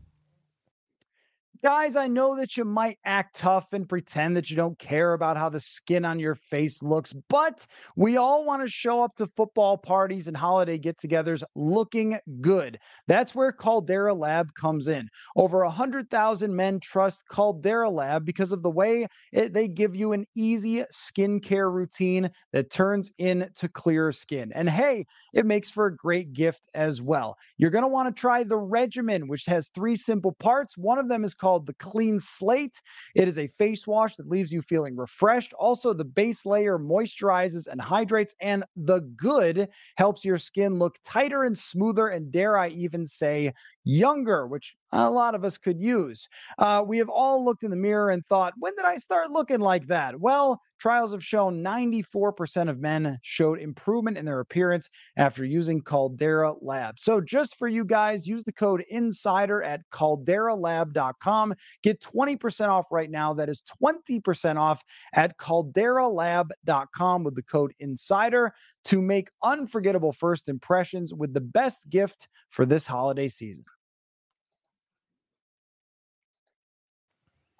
Guys, I know that you might act tough and pretend that you don't care about how the skin on your face looks, but we all want to show up to football parties and holiday get togethers looking good. That's where Caldera Lab comes in. Over 100,000 men trust Caldera Lab because of the way it, they give you an easy skincare routine that turns into clear skin. And hey, it makes for a great gift as well. You're going to want to try the regimen, which has three simple parts. One of them is called called the Clean Slate. It is a face wash that leaves you feeling refreshed. Also, the base layer moisturizes and hydrates, and the good helps your skin look tighter and smoother, and dare I even say, younger, which a lot of us could use. Uh, we have all looked in the mirror and thought, when did I start looking like that? Well, trials have shown 94% of men showed improvement in their appearance after using Caldera Lab. So, just for you guys, use the code INSIDER at calderalab.com. Get 20% off right now. That is 20% off at calderalab.com with the code INSIDER to make unforgettable first impressions with the best gift for this holiday season.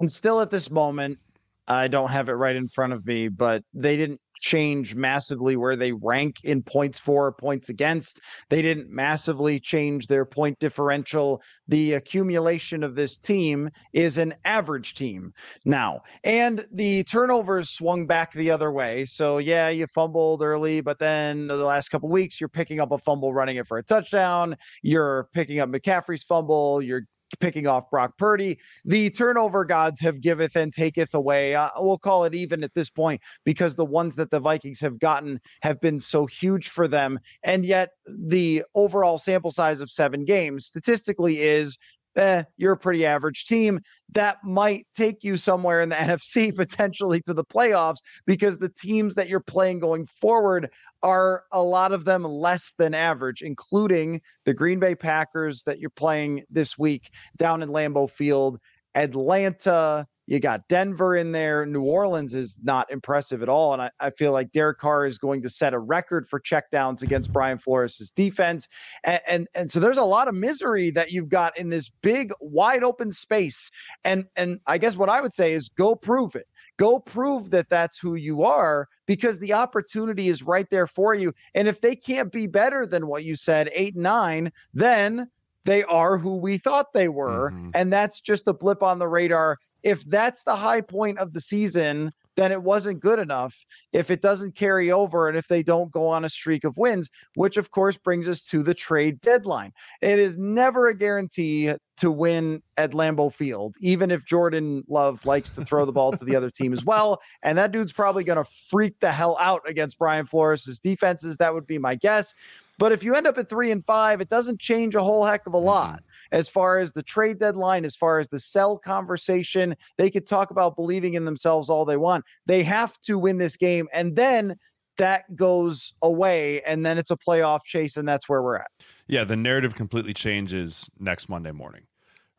And still at this moment, I don't have it right in front of me, but they didn't change massively where they rank in points for, points against. They didn't massively change their point differential. The accumulation of this team is an average team now. And the turnovers swung back the other way. So, yeah, you fumbled early, but then the last couple weeks, you're picking up a fumble, running it for a touchdown. You're picking up McCaffrey's fumble. You're picking off Brock Purdy. The turnover gods have giveth and taketh away. Uh, we'll call it even at this point because the ones that the Vikings have gotten have been so huge for them. And yet, the overall sample size of seven games statistically is eh, you're a pretty average team. That might take you somewhere in the NFC, potentially to the playoffs, because the teams that you're playing going forward are a lot of them less than average, including the Green Bay Packers that you're playing this week down in Lambeau Field, Atlanta, you got Denver in there. New Orleans is not impressive at all. And I, I, feel like Derek Carr is going to set a record for checkdowns against Brian Flores' defense. And, and, and so there's a lot of misery that you've got in this big, wide open space. And and I guess what I would say is go prove it. Go prove that that's who you are because the opportunity is right there for you. And if they can't be better than what you said, eight, nine, then they are who we thought they were. Mm-hmm. And that's just a blip on the radar if that's the high point of the season, then it wasn't good enough if it doesn't carry over and if they don't go on a streak of wins, which of course brings us to the trade deadline. It is never a guarantee to win at Lambeau Field, even if Jordan Love likes to throw the ball to the other team as well. And that dude's probably going to freak the hell out against Brian Flores' defenses. That would be my guess. But if you end up at three and five, it doesn't change a whole heck of a mm-hmm. lot as far as the trade deadline, as far as the sell conversation. They could talk about believing in themselves all they want. They have to win this game. And then that goes away. And then it's a playoff chase. And that's where we're at. Yeah. The narrative completely changes next Monday morning.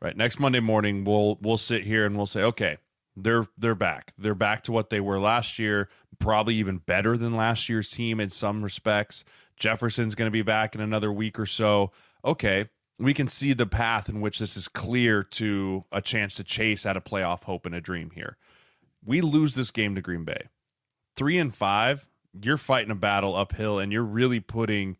Right. Next Monday morning, we'll we'll sit here and we'll say, okay, they're they're back. They're back to what they were last year, probably even better than last year's team in some respects. Jefferson's going to be back in another week or so. Okay, we can see the path in which this is clear to a chance to chase at a playoff hope and a dream here. We lose this game to Green Bay. Three and five, you're fighting a battle uphill and you're really putting,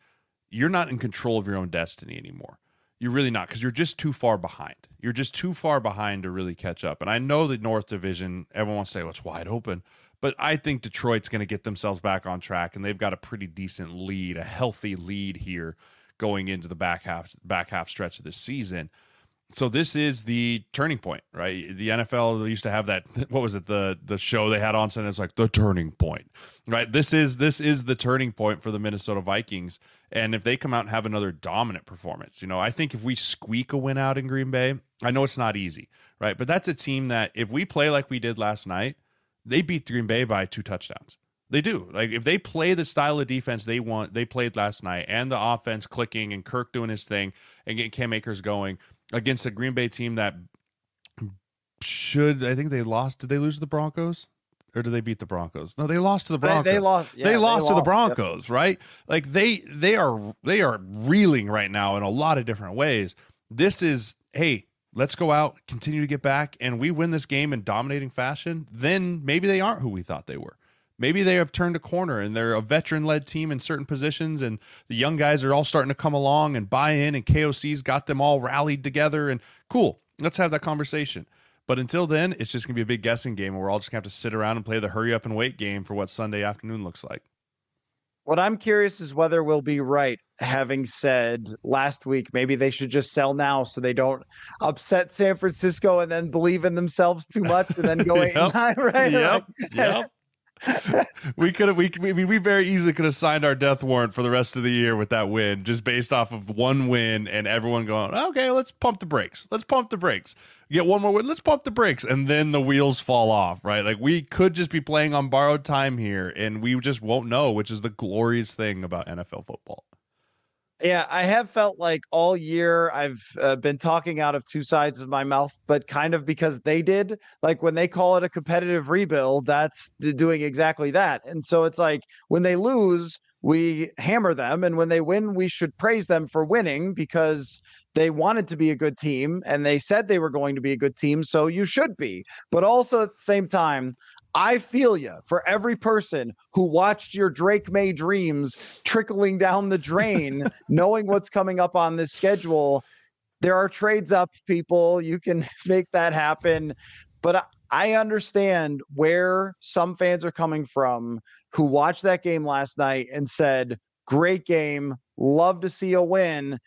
you're not in control of your own destiny anymore. You're really not because you're just too far behind. You're just too far behind to really catch up. And I know the North Division, everyone wants to say, well, it's wide open. But I think Detroit's going to get themselves back on track and they've got a pretty decent lead, a healthy lead here going into the back half back half stretch of the season. So this is the turning point, right? The NFL used to have that. What was it? The the show they had on Sunday. It's like the turning point, right? This is this is the turning point for the Minnesota Vikings. And if they come out and have another dominant performance, you know, I think if we squeak a win out in Green Bay, I know it's not easy, right? But that's a team that if we play like we did last night, they beat Green Bay by two touchdowns. They do. Like if they play the style of defense they want, they played last night, and the offense clicking and Kirk doing his thing and getting Cam Akers going against a Green Bay team that should I think they lost. Did they lose to the Broncos? Or did they beat the Broncos? No, they lost to the Broncos. They, they lost. Yeah, they, lost they to the Broncos, yep. right? Like they they are they are reeling right now in a lot of different ways. This is hey, let's go out, continue to get back, and we win this game in dominating fashion. Then maybe they aren't who we thought they were maybe they have turned a corner and they're a veteran led team in certain positions and the young guys are all starting to come along and buy in and KOC's got them all rallied together and cool. Let's have that conversation. But until then, it's just going to be a big guessing game and we're all just going to have to sit around and play the hurry up and wait game for what Sunday afternoon looks like. What I'm curious is whether we'll be right, having said last week, maybe they should just sell now so they don't upset San Francisco and then believe in themselves too much and then go eight yep. nine, right? Yep. Like, yep. We could have we, we we very easily could have signed our death warrant for the rest of the year with that win, just based off of one win and everyone going, okay, let's pump the brakes. Let's pump the brakes. Get one more win. Let's pump the brakes, and then the wheels fall off. Right? Like we could just be playing on borrowed time here, and we just won't know, which is the glorious thing about NFL football. Yeah, I have felt like all year I've uh, been talking out of two sides of my mouth, but kind of because they did. Like when they call it a competitive rebuild, that's doing exactly that. And so it's like when they lose, we hammer them. And when they win, we should praise them for winning because they wanted to be a good team and they said they were going to be a good team. So you should be. But also at the same time, I feel you for every person who watched your Drake Maye dreams trickling down the drain, knowing what's coming up on this schedule. There are trades up, people. You can make that happen. But I understand where some fans are coming from who watched that game last night and said, Great game. Love to see a win.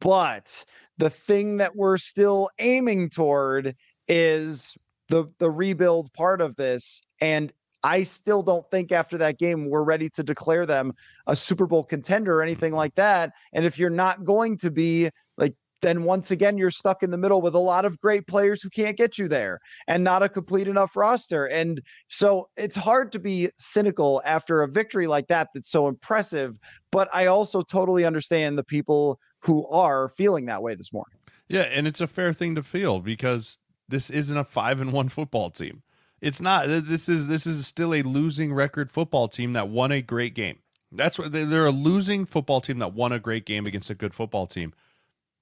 But the thing that we're still aiming toward is the the rebuild part of this and I still don't think after that game we're ready to declare them a Super Bowl contender or anything like that. And if you're not going to be like then once again you're stuck in the middle with a lot of great players who can't get you there and not a complete enough roster. And so it's hard to be cynical after a victory like that that's so impressive, but I also totally understand the people who are feeling that way this morning. Yeah, and it's a fair thing to feel because this isn't a 5 and 1 football team. It's not. This is this is still a losing record football team that won a great game. That's what they're a losing football team that won a great game against a good football team.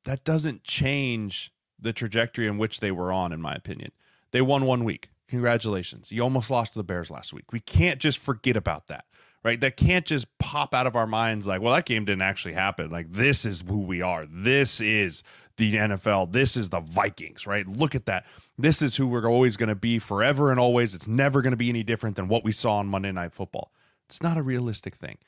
That doesn't change the trajectory in which they were on, in my opinion. They won one week. Congratulations. You almost lost to the Bears last week. We can't just forget about that, right? That can't just pop out of our minds like, well, that game didn't actually happen. Like, this is who we are. This is the NFL. This is the Vikings, right? Look at that. This is who we're always going to be forever and always. It's never going to be any different than what we saw on Monday Night Football. It's not a realistic thing.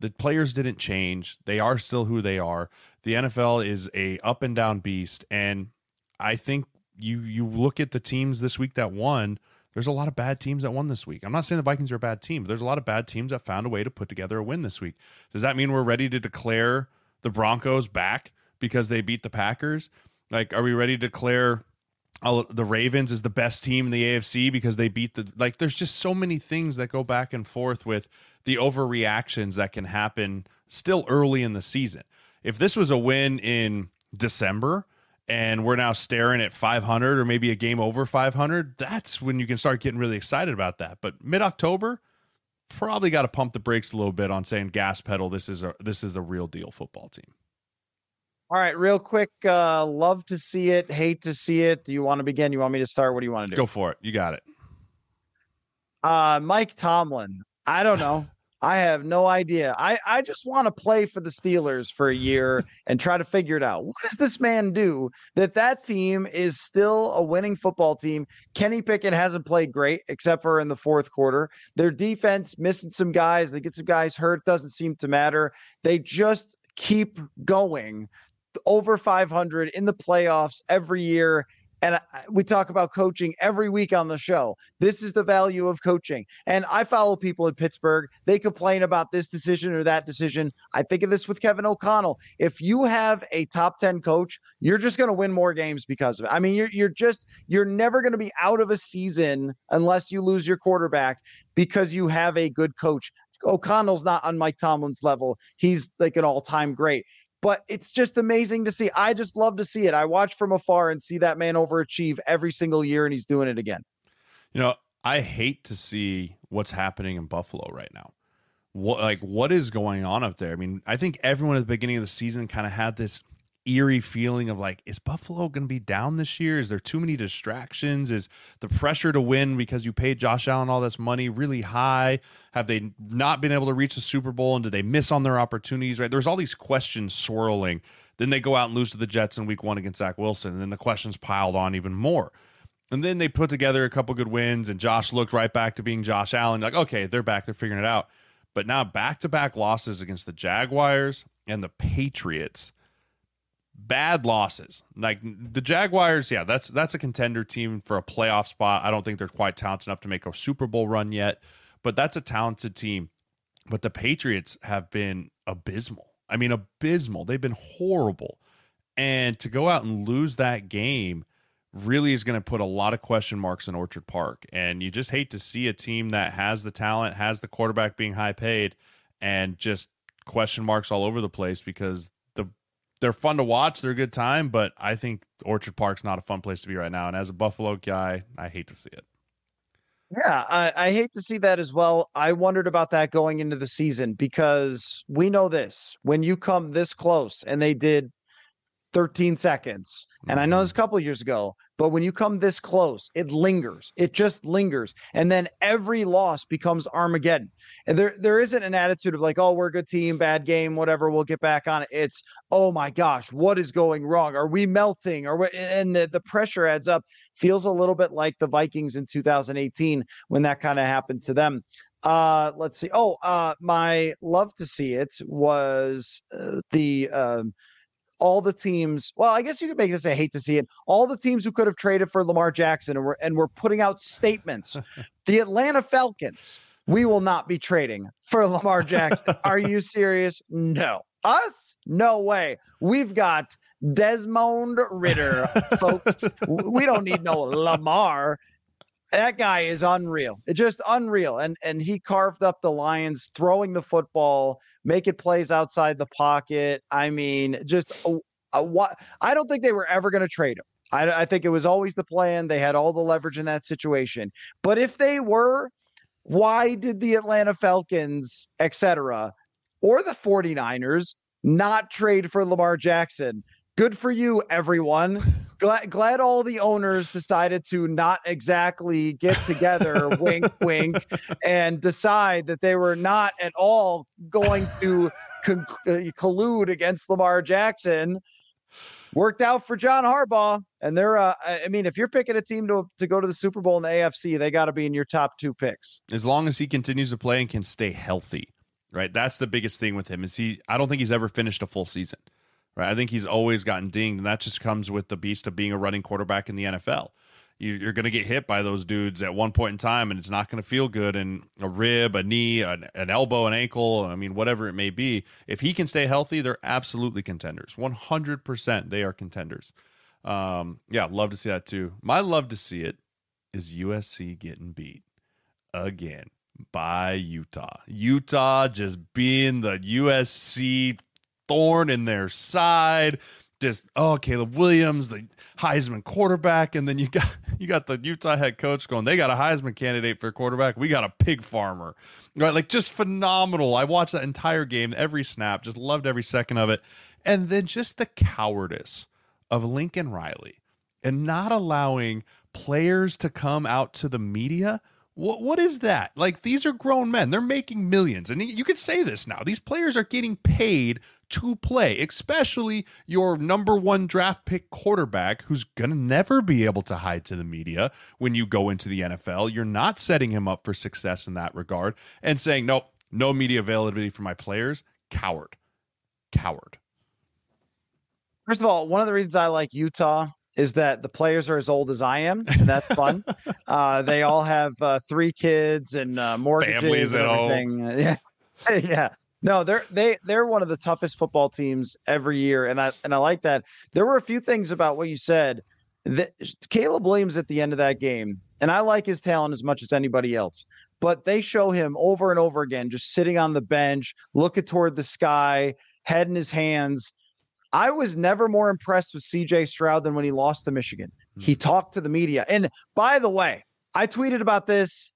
The players didn't change. They are still who they are. The NFL is a up and down beast and I think you you look at the teams this week that won, there's a lot of bad teams that won this week. I'm not saying the Vikings are a bad team, but there's a lot of bad teams that found a way to put together a win this week. Does that mean we're ready to declare the Broncos back because they beat the Packers? Like, are we ready to declare oh, the Ravens is the best team in the AFC because they beat the like? There's just so many things that go back and forth with the overreactions that can happen still early in the season. If this was a win in December, and we're now staring at 500 or maybe a game over 500, that's when you can start getting really excited about that. But mid October, probably got to pump the brakes a little bit on saying gas pedal. This is a this is a real deal football team. All right, real quick. Uh, love to see it. Hate to see it. Do you want to begin? You want me to start? What do you want to do? Go for it. You got it. Uh, Mike Tomlin. I don't know. I have no idea. I, I just want to play for the Steelers for a year and try to figure it out. What does this man do that that team is still a winning football team? Kenny Pickett hasn't played great except for in the fourth quarter. Their defense missing some guys. They get some guys hurt. Doesn't seem to matter. They just keep going over 500 in the playoffs every year and we talk about coaching every week on the show. This is the value of coaching. And I follow people in Pittsburgh. They complain about this decision or that decision. I think of this with Kevin O'Connell. If you have a top 10 coach, you're just going to win more games because of it. I mean, you're you're just you're never going to be out of a season unless you lose your quarterback because you have a good coach. O'Connell's not on Mike Tomlin's level. He's like an all-time great but it's just amazing to see. I just love to see it. I watch from afar and see that man overachieve every single year, and he's doing it again. You know, I hate to see what's happening in Buffalo right now. What like what is going on up there? I mean, I think everyone at the beginning of the season kind of had this eerie feeling of like, is Buffalo going to be down this year? Is there too many distractions? Is the pressure to win because you paid Josh Allen all this money really high? Have they not been able to reach the Super Bowl and did they miss on their opportunities? Right? There's all these questions swirling. Then they go out and lose to the Jets in week one against Zach Wilson. And then the questions piled on even more. And then they put together a couple good wins, and Josh looked right back to being Josh Allen. Like, okay, they're back, they're figuring it out. But now back to back losses against the Jaguars and the Patriots bad losses. Like the Jaguars, yeah, that's that's a contender team for a playoff spot. I don't think they're quite talented enough to make a Super Bowl run yet, but that's a talented team. But the Patriots have been abysmal. I mean, abysmal. They've been horrible. And to go out and lose that game really is going to put a lot of question marks in Orchard Park. And you just hate to see a team that has the talent, has the quarterback being high paid, and just question marks all over the place because they're fun to watch. They're a good time, but I think Orchard Park's not a fun place to be right now. And as a Buffalo guy, I hate to see it. Yeah, I, I, hate to see that as well. I wondered about that going into the season because we know this when you come this close, and they did 13 seconds. And I know this a mm-hmm. couple years ago, but when you come this close, it lingers. It just lingers. And then every loss becomes Armageddon. And there there isn't an attitude of like, oh, we're a good team, bad game, whatever, we'll get back on it. It's, oh my gosh, what is going wrong? Are we melting? Or and the, the pressure adds up. Feels a little bit like the Vikings in 2018 when that kind of happened to them uh let's see oh uh my love to see it was uh, the um all the teams. Well, I guess you could make this. I hate to see it. All the teams who could have traded for Lamar Jackson and were and were putting out statements. the Atlanta Falcons. We will not be trading for Lamar Jackson. Are you serious? No. Us? No way. We've got Desmond Ridder, folks. we don't need no Lamar that guy is unreal. It's just unreal. And and he carved up the Lions throwing the football, making plays outside the pocket. I mean, just a, a, what I don't think they were ever going to trade him. I, I think it was always the plan. They had all the leverage in that situation. But if they were, why did the Atlanta Falcons, etc., or the 49ers not trade for Lamar Jackson? Good for you, everyone. Glad, glad all the owners decided to not exactly get together, wink, wink, and decide that they were not at all going to con- uh, collude against Lamar Jackson. Worked out for John Harbaugh, and they're. Uh, I mean, if you're picking a team to to go to the Super Bowl in the AFC, they got to be in your top two picks. As long as he continues to play and can stay healthy, right? That's the biggest thing with him. Is he? I don't think he's ever finished a full season. Right? I think he's always gotten dinged, and that just comes with the beast of being a running quarterback in the NFL. You, are going to get hit by those dudes at one point in time, and it's not going to feel good. And a rib, a knee, an, an, elbow, an ankle, I mean, whatever it may be. If he can stay healthy, they're absolutely contenders. 100% they are contenders. Um, yeah, love to see that too. My love to see it is USC getting beat again by Utah. Utah just being the USC thorn in their side. Just oh, Caleb Williams, the Heisman quarterback, and then you got you got the Utah head coach going. They got a Heisman candidate for quarterback. We got a pig farmer, right? Like just phenomenal. I watched that entire game, every snap, just loved every second of it, and then just the cowardice of Lincoln Riley and not allowing players to come out to the media what what is that? Like these are grown men. They're making millions. And you could say this now. These players are getting paid to play, especially your number 1 draft pick quarterback who's going to never be able to hide to the media when you go into the NFL. You're not setting him up for success in that regard and saying, "Nope, no media availability for my players." Coward. Coward. First of all, one of the reasons I like Utah is that the players are as old as I am, and that's fun. uh, they all have uh, three kids and uh, mortgages Families and everything. Yeah, yeah. No, they're they they're one of the toughest football teams every year, and I and I like that. There were a few things about what you said. That Caleb Williams at the end of that game, and I like his talent as much as anybody else. But they show him over and over again, just sitting on the bench, looking toward the sky, head in his hands, I was never more impressed with CJ Stroud than when he lost to Michigan. Mm-hmm. He talked to the media. And by the way, I tweeted about this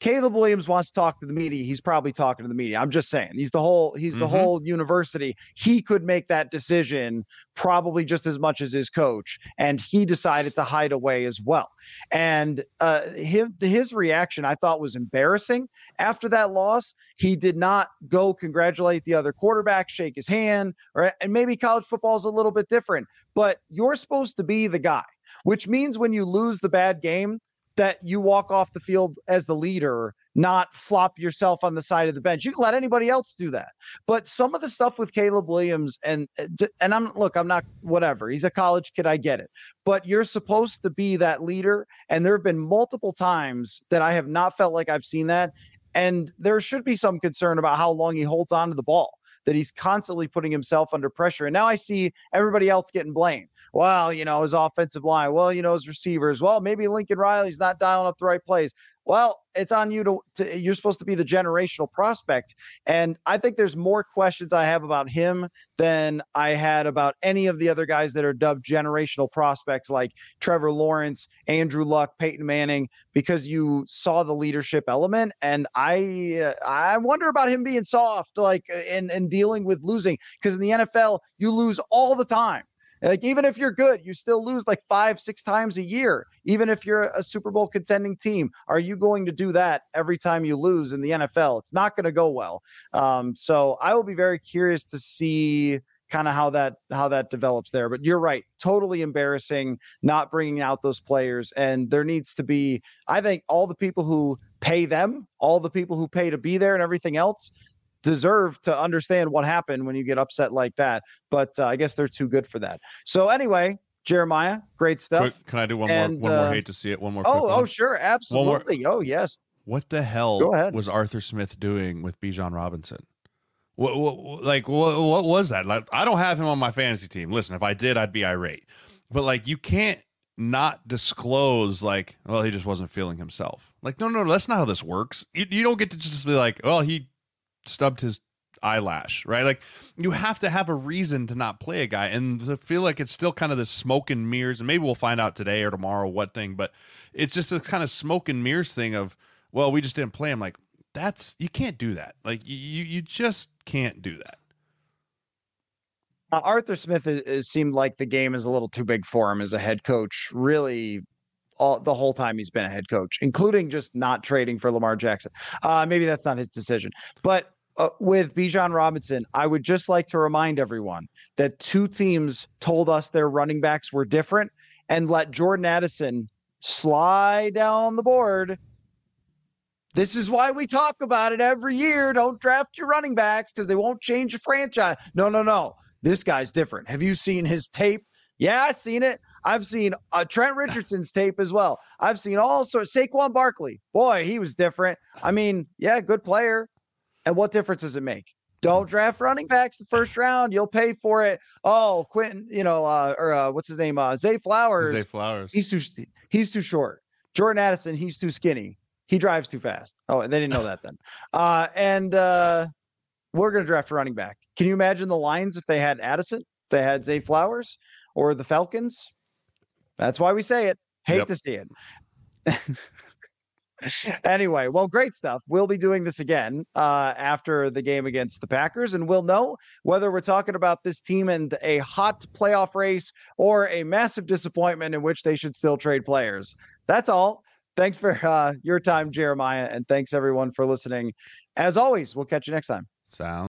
Caleb Williams wants to talk to the media. He's probably talking to the media. I'm just saying. He's the whole he's the mm-hmm. whole university. He could make that decision probably just as much as his coach and he decided to hide away as well. And uh his, his reaction I thought was embarrassing after that loss. He did not go congratulate the other quarterback, shake his hand, or and maybe college football is a little bit different, but you're supposed to be the guy which means when you lose the bad game, that you walk off the field as the leader, not flop yourself on the side of the bench. You can let anybody else do that. But some of the stuff with Caleb Williams and uh, and I'm look, I'm not whatever. He's a college kid, I get it. But you're supposed to be that leader and there have been multiple times that I have not felt like I've seen that and there should be some concern about how long he holds on to the ball that he's constantly putting himself under pressure. And now I see everybody else getting blamed well, you know, his offensive line, well, you know, his receivers, well, maybe Lincoln Riley's not dialing up the right plays. Well, it's on you to, to, you're supposed to be the generational prospect. And I think there's more questions I have about him than I had about any of the other guys that are dubbed generational prospects like Trevor Lawrence, Andrew Luck, Peyton Manning, because you saw the leadership element. And I uh, I wonder about him being soft, like in, in dealing with losing. Because in the NFL, you lose all the time. Like even if you're good, you still lose like five, six times a year. Even if you're a Super Bowl contending team, are you going to do that every time you lose in the NFL? It's not going to go well. Um, so I will be very curious to see kind of how that how that develops there. But you're right, totally embarrassing not bringing out those players. And there needs to be, I think, all the people who pay them, all the people who pay to be there, and everything else deserve to understand what happened when you get upset like that. But uh, I guess they're too good for that. So anyway, Jeremiah, great stuff. Quick, can I do one and, more? One uh, more. Hate to see it. One more. Oh, oh, sure, absolutely. Oh, yes. What the hell was Arthur Smith doing with Bijan Robinson? What, what like what, what was that? Like, I don't have him on my fantasy team. Listen, if I did, I'd be irate. But like, you can't not disclose like, well, he just wasn't feeling himself. Like, no, no, no that's not how this works. You, you don't get to just be like, well, he stubbed his eyelash, right? Like you have to have a reason to not play a guy, and to feel like it's still kind of the smoke and mirrors. And maybe we'll find out today or tomorrow what thing, but it's just a kind of smoke and mirrors thing of, well, we just didn't play him. Like that's you can't do that. Like you you just can't do that. Uh, Arthur Smith is, is, seemed like the game is a little too big for him as a head coach. Really, all the whole time he's been a head coach, including just not trading for Lamar Jackson. Uh, maybe that's not his decision, but uh, with Bijan Robinson, I would just like to remind everyone that two teams told us their running backs were different and let Jordan Addison slide down the board. This is why we talk about it every year. Don't draft your running backs because they won't change your franchise. No, no, no. This guy's different. Have you seen his tape? Yeah, I've seen it. I've seen uh, Trent Richardson's tape as well. I've seen all sorts. Saquon Barkley, boy, he was different. I mean, yeah, good player. And what difference does it make? Don't draft running backs the first round. You'll pay for it. Oh, Quentin, you know, uh, or uh, what's his name? Uh, Zay Flowers. Zay Flowers. He's too he's too short. Jordan Addison, he's too skinny. He drives too fast. Oh, they didn't know that then. Uh, and uh, we're going to draft a running back. Can you imagine the lines if they had Addison, if they had Zay Flowers, or the Falcons? That's why we say it. Hate yep. to see it. anyway, well, great stuff. We'll be doing this again uh, after the game against the Packers, and we'll know whether we're talking about this team and a hot playoff race or a massive disappointment in which they should still trade players. That's all. Thanks for uh, your time, Jeremiah, and thanks everyone for listening. As always, we'll catch you next time. Sound.